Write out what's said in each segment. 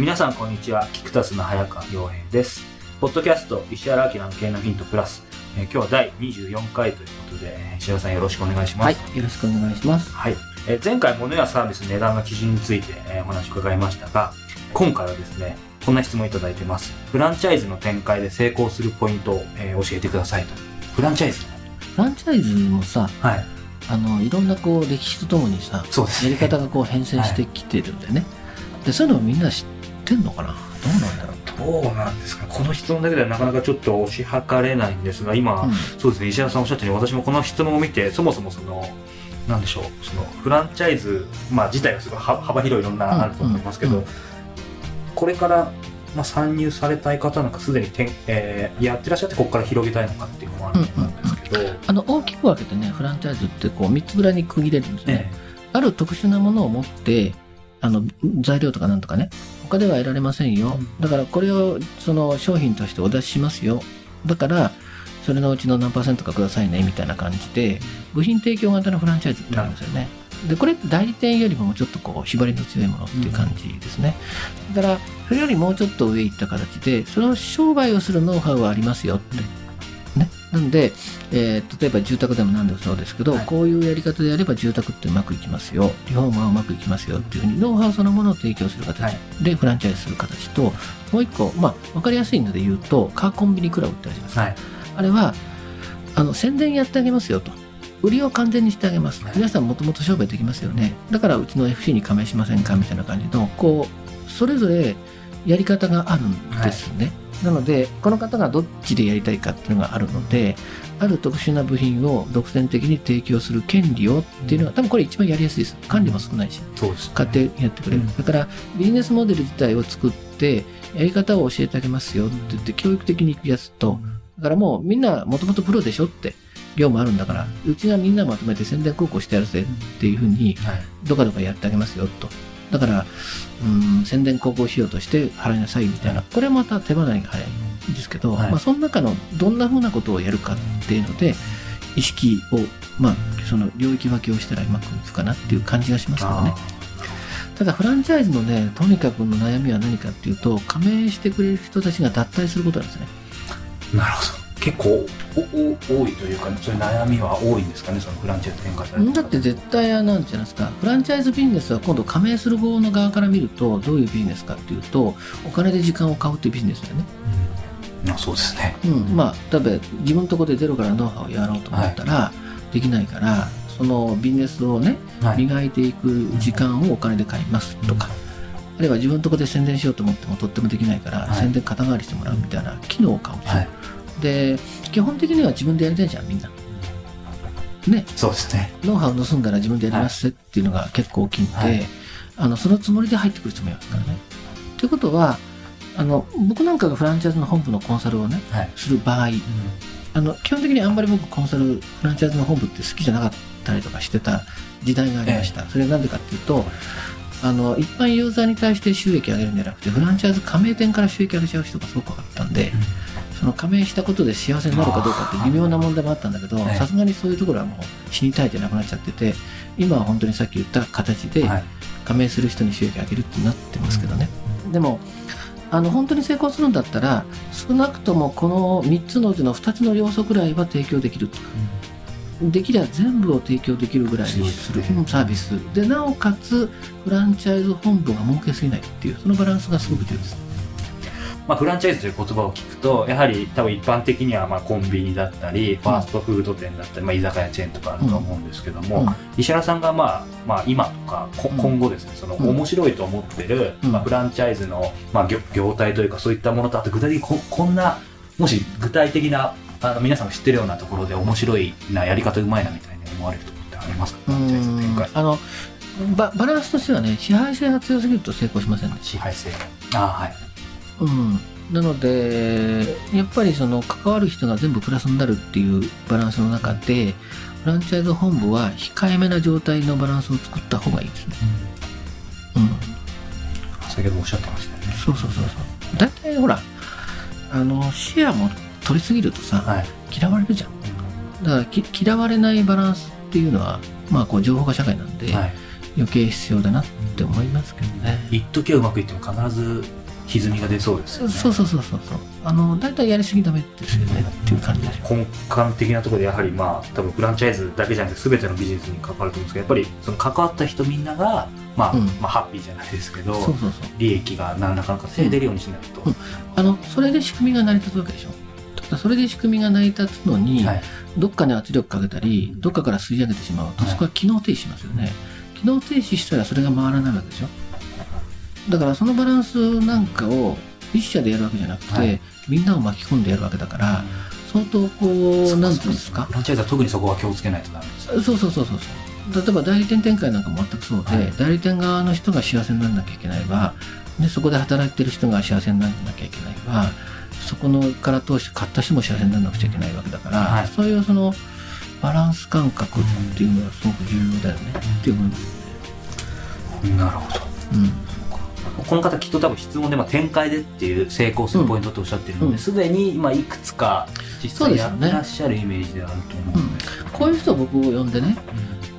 皆さんこんにちは。キクタスの早川洋平です。ポッドキャスト石原明の経営のヒントプラス。え今日は第24回ということでえ石原さんよろしくお願いします。はい、よろしくお願いします。はい、えー前回物やサービス値段の基準について、えーお話を伺いましたが今回はですねこんな質問いただいてます。フランチャイズの展開で成功するポイントを、えー教えてくださいと。フランチャイズフランチャイズもさ、はい。あの、いろんなこう歴史とともにさ、そうですやり方がこう変遷してきてるんだよね。で、そういうのをみんな知ってんのかな？どうなんだろう？どうなんですか？この質問だけではなかなかちょっと推し量れないんですが今、うん。そうですね石原さんおっしゃったように私もこの質問を見てそもそもそのなんでしょうそのフランチャイズ、まあ、自体はすごい幅幅広いいろんなあると思いますけど、うん。うんこれから、まあ、参入されたい方なんかすでにてん、えーやってらっしゃってここから広げたいのかっていうのもあると思うんですけど、あの、大きく分けてね、フランチャイズってこう3つぐらいに区切れるんですね。え。ある特殊なものを持って、あの、材料とかなんとかね、他では得られませんよ。だからこれをその商品としてお出ししますよ。だから、それのうちの何パーセントかくださいね、みたいな感じで、部品提供型のフランチャイズってあるんですよね。で、これ代理店よりもちょっとこう、縛りの強いものっていう感じですね。だから、それよりもうちょっと上行った形で、その商売をするノウハウはありますよって。ね。なんで、えー例えば住宅でも何でもそうですけど、はいこういうやり方でやれば住宅ってうまくいきますよ。リフォームはうまくいきますよっていうふうに、ノウハウそのものを提供する形はいでフランチャイズする形と、もう一個、まあ、わかりやすいので言うと、カーコンビニクラブってあるじゃないですか。はいあれは、あの、宣伝やってあげますよと。売りを完全にしてあげますはい。皆さんもともと商売できますよね。だからうちの FC に加盟しませんかみたいな感じの、こう、それぞれやり方があるんですね。なので、この方がどっちでやりたいかっていうのがあるので、ある特殊な部品を独占的に提供する権利をっていうのは、多分これ一番やりやすいです。管理も少ないし。そうですね。買ってやってくれる、うん。だからビジネスモデル自体を作ってやり方を教えてあげますよって言って教育的に行くやつとだからもうみんなもともとプロでしょって業務あるんだからうちがみんなまとめて宣伝広告してやるぜっていうふうにはい。どかどかやってあげますよとだからうん宣伝広告費用として払いなさいみたいなこれはまた手離れが早いんですけど、はいまあ、その中のどんなふうなことをやるかっていうので意識をまあその領域分けをしたらうまくいくかなっていう感じがしますけどね。ただフランチャイズのね、とにかくの悩みは何かっていうと、加盟してくれる人たちが脱退することなんですね。なるほど結構おお多いというか、そういう悩みは多いんですかね？そのフランチャイズ展開されるだって絶対あなんじゃないですか、フランチャイズビジネスは今度加盟する方の側から見ると、どういうビジネスかっていうと、お金で時間を買うっていうビジネスだよね。うん。あそうですね。うん、まあ、例えば自分のところでゼロからノウハウをやろうと思ったら、できないから、そのビジネスをね、はい。磨いていく時間をお金で買いますとか、あるいは自分のところで宣伝しようと思ってもとってもできないから、はい。宣伝肩代わりしてもらうみたいな機能を買うでしょ、はいで基本的には自分でやりたいじゃんみんな。ね。そうですね。ノウハウを盗んだら自分でやりますっていうのが結構大きいんで、はい。あのそのつもりで入ってくる人もいますからね。ということはあの僕なんかがフランチャイズの本部のコンサルをねはい。する場合あの基本的にあんまり僕コンサルフランチャイズの本部って好きじゃなかったりとかしてた時代がありました、それはなんでかっていうとあの一般ユーザーに対して収益上げるんじゃなくてフランチャイズ加盟店から収益上げちゃう人がすごく多かったんで、その加盟したことで幸せになるかどうかって微妙な問題もあったんだけどはい。さすがにそういうところはもう死にたいじゃなくなっちゃってて今は本当にさっき言った形ではい。加盟する人に収益上げるってなってますけどね、でもあの本当に成功するんだったら少なくともこの3つのうちの2つの要素くらいは提供できるとかできれば全部を提供できるぐらいにするサービス。でなおかつフランチャイズ本部が儲けすぎないっていうそのバランスがすごく重要ですまあ、フランチャイズという言葉を聞くとやはり多分一般的にはまあコンビニだったりファーストフード店だったり、まあ、居酒屋チェーンとかあると思うんですけども、うん。石原さんがまあ、まあ、今とか今後ですねそのうん面白いと思ってる、うん。まあ、フランチャイズの、まあ、業業態というかそういったものとあと具体的にここんなもし具体的なあの皆さんが知ってるようなところで面白いなやり方うまいなみたいに思われるところってありますか？フランチャイズの展開。あのババランスとしてはね支配性が強すぎると成功しませんね。支配性。ああはいうん。なのでやっぱりその関わる人が全部プラスになるっていうバランスの中でフランチャイズ本部は控えめな状態のバランスを作った方がいいですね。うん。先ほどおっしゃってましたよね。そうそうそうそう。大体ほらあのシェアも取りすぎるとさはい。嫌われるじゃん。だからき嫌われないバランスっていうのはまあこう情報化社会なんではい。余計必要だなって思いますけどね、一時はうまくいっても必ず歪みが出そうですよね。そうそうそうそうそう。あの大体やりすぎダメですよね。っていう感じで。すよ根幹的なところでやはりまあ多分フランチャイズだけじゃなくて全てのビジネスに関わると思うんですけどやっぱりその関わった人みんなが、まあうん。まあ、ハッピーじゃないですけどそうそうそう。利益が何らかの形で出るようにしないと、うん。あのそれで仕組みが成り立つわけでしょ。それで仕組みが成り立つのに、はい。どっかに圧力かけたりどっかから吸い上げてしまうと、はい。そこは機能停止しますよね。機能停止したらそれが回らないわけでしょだからそのバランスなんかを一社でやるわけじゃなくて、はい。みんなを巻き込んでやるわけだから相当こうなんていうんですか？フランチャイズは特にそこは気をつけないとダメですそうそうそうそうそう。例えば代理店展開なんかも全くそうで、はい。代理店側の人が幸せにならなきゃいけないわ。でそこで働いてる人が幸せにならなきゃいけないわ。そこのから通して買った人も幸せにならなくちゃいけないわけだから、はい。そういうそのバランス感覚っていうのはすごく重要だよね、っていう思います、なるほど。うんこの方きっと多分質問で、まあ、展開でっていう成功するポイントっておっしゃってるのうん。で、すでに今いくつか実際やってらっしゃるイメージであると思うんで、こういう人を僕を呼んでね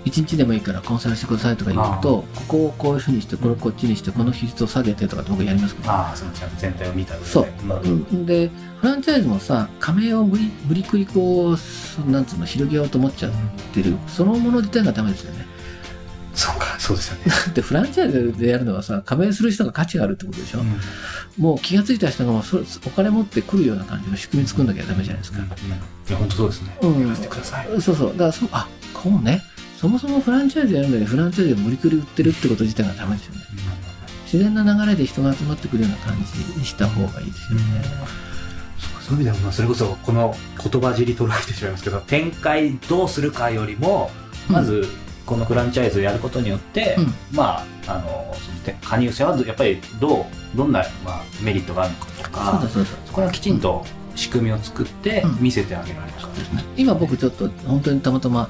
1日でもいいからコンサルしてくださいとか言うとここをこういうふうにしてこれをこっちにしてこの比率を下げてとかって僕やりますけどああそのちゃんと全体を見た上で。そう。まあうん、でフランチャイズもさ加盟を無理無理くりこうそなんつうの広げようと思っちゃってる。そのもの自体がダメですよね。そうかそうですよね、だってフランチャイズでやるのはさ加盟する人が価値があるってことでしょ、もう気がついた人がもうそお金持ってくるような感じの仕組み作んなきゃダメじゃないですか、いや本当そうですね、うん。やらせてください。そうそう。だからそあこうね。そもそもフランチャイズやるのにフランチャイズで無理くり売ってるってこと自体がダメですよね。自然な流れで人が集まってくるような感じにした方がいいですよね、そういう意味ではまあそれこそこの言葉尻捉えてしまいますけど展開どうするかよりもまずこのフランチャイズをやることによって、うん。まああのそのて加入者はどやっぱりどうどんな、まあ、メリットがあるのかとそうそうだそこはきちんと仕組みを作ってうん。見せてあげられるか、今僕ちょっと本当にたまたま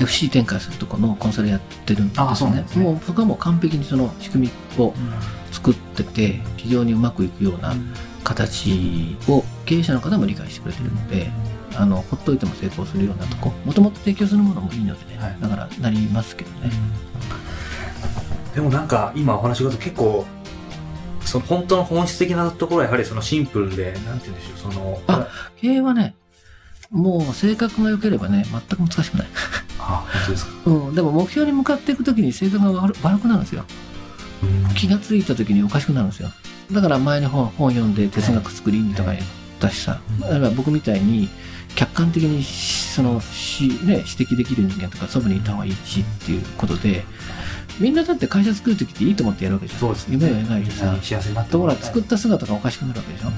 FC 展開するとこのコンサルやってるんですあそうよねなんですね。もうそこはもう完璧にその仕組みを作ってて非常にうまくいくような形を経営者の方も理解してくれてるのであのほっといても成功するようなとこ。もともと提供するものもいいのでね、はい。だからなりますけどね、でもなんか今お話が結構その本当の本質的なところはやはりそのシンプルでなんて言うんでしょうそのあ経営はねもう性格が良ければね全く難しくない、あ本当ですか？うん、でも目標に向かっていく時に性格が悪悪くなるんですよ。気がついた時におかしくなるんですよ。だから前に本本読んで哲学作りにとか言ったしさ、うん。だから僕みたいに客観的にしそのし、ね、指摘できる人間とかそばにいた方がいいしっていうことでみんなだって会社作る時っていいと思ってやるわけじゃん。そうですね。夢を描いてさ幸せになってところがもら作った姿がおかしくなるわけでしょ。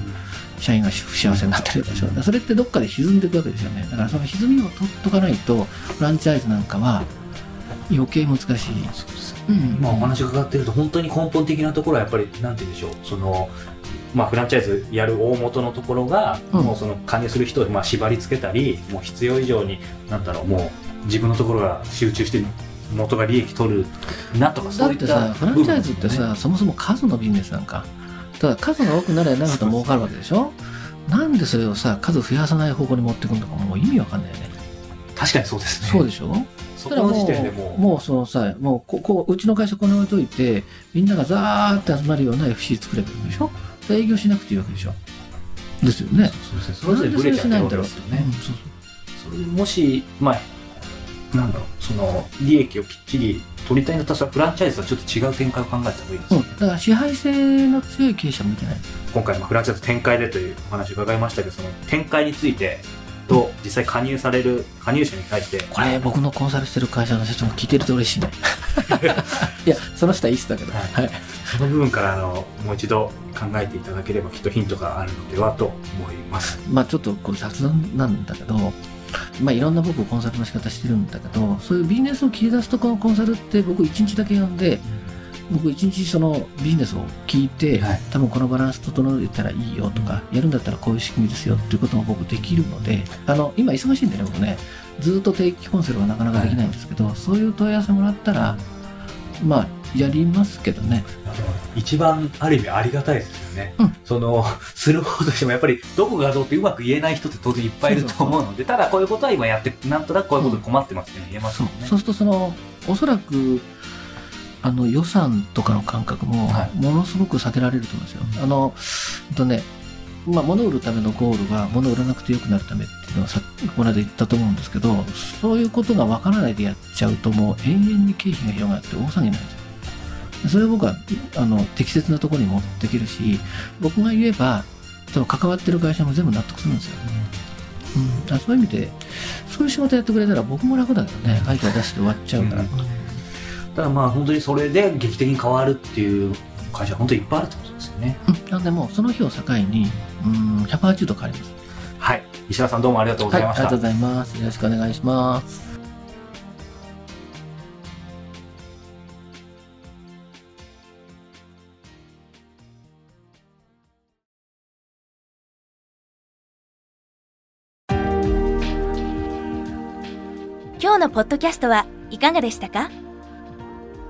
社員が不幸せになったりとかでしょ。だからそれってどっかで歪んでいくわけですよね。だからその歪みを取っとかないとフランチャイズなんかは余計難しい、そうですね。うん今お話伺ってると本当に根本的なところはやっぱりなんて言うんでしょう。そのまあフランチャイズやる大元のところが、うん。もうその加入する人をまあ縛り付けたりもう必要以上になんだろうもう自分のところが集中して元が利益取るなとかだそういったってさフランチャイズってさ、そもそも数のビジネスなんか。ただ数が多くなればなるほど儲かるわけでしょ？なんでそれをさ数増やさない方向に持っていくのかもう意味わかんないよね。確かにそうですね。そうでしょ？そこの時点でもうもうそのさもうここうちの会社ここに置いといてみんながザーって集まるような FC 作ればいいでしょ？で営業しなくていいわけでしょですよねそうですねそれぞれブレちゃってるわけですよねうんそうそれもしまあなんだろう、その、利益をきっちり取りたいんだったら、フランチャイズとはちょっと違う展開を考えた方がいいですね。うん。だから支配性の強い経営者向いてない。今回、まあ、フランチャイズ展開でというお話を伺いましたけど、その展開についてと、実際加入される加入者に対して、これ僕のコンサルしてる会社の社長も聞いてると嬉しいね。いや、その人はいい人だけど。ははいい。その部分からあのもう一度考えていただければきっとヒントがあるのではと思います。まあちょっとこれ雑談なんだけど、まあいろんな僕コンサルの仕方してるんだけど、そういうビジネスを切り出すとこのコンサルって僕一日だけ呼んで、僕一日そのビジネスを聞いて、はい。多分このバランス整えたらいいよとか、やるんだったらこういう仕組みですよっていうことも僕できるので、あの、今忙しいんでね、僕ね、ずっと定期コンサルはなかなかできないんですけど、そういう問い合わせもらったら、まあ、やりますけどね。一番ある意味ありがたいですよね。うん。その、する方としてもやっぱりどこがどうってうまく言えない人って当然いっぱいいると思うので、ただこういうことは今やって、なんとなくこういうことで困ってますって言えますもんね。そうするとそのおそらくあの予算とかの感覚もはいものすごく避けられると思うんですよ。あのうんとねまあ、物を売るためのゴールは物を売らなくて良くなるためっていうのはさこの間言ったと思うんですけどそういうことがわからないでやっちゃうともう永遠に経費が広がって大騒ぎになるんですよ。それを僕はあの適切なところに持っていけるし僕が言えば多分関わってる会社も全部納得するんですよ。うん、そういう意味でそういう仕事やってくれたら僕も楽だけどねアイデア出して終わっちゃうから、うんただまあ本当にそれで劇的に変わるっていう会社は本当にいっぱいあるってことですよね。うんなんでもうその日を境にうん180度変わりますはい。石原さんどうもありがとうございました。はい、ありがとうございますよろしくお願いします今日のポッドキャストはいかがでしたか？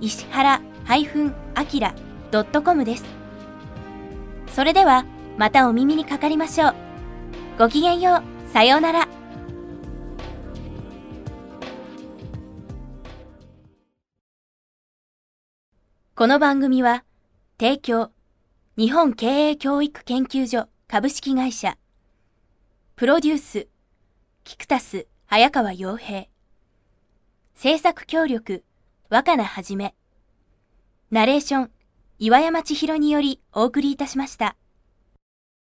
石原 -akira.com です。それではまたお耳にかかりましょう。ごきげんよう。さようなら。この番組は提供日本経営教育研究所株式会社プロデュースキクタス早川洋平制作協力若菜はじめナレーション岩山千尋によりお送りいたしました。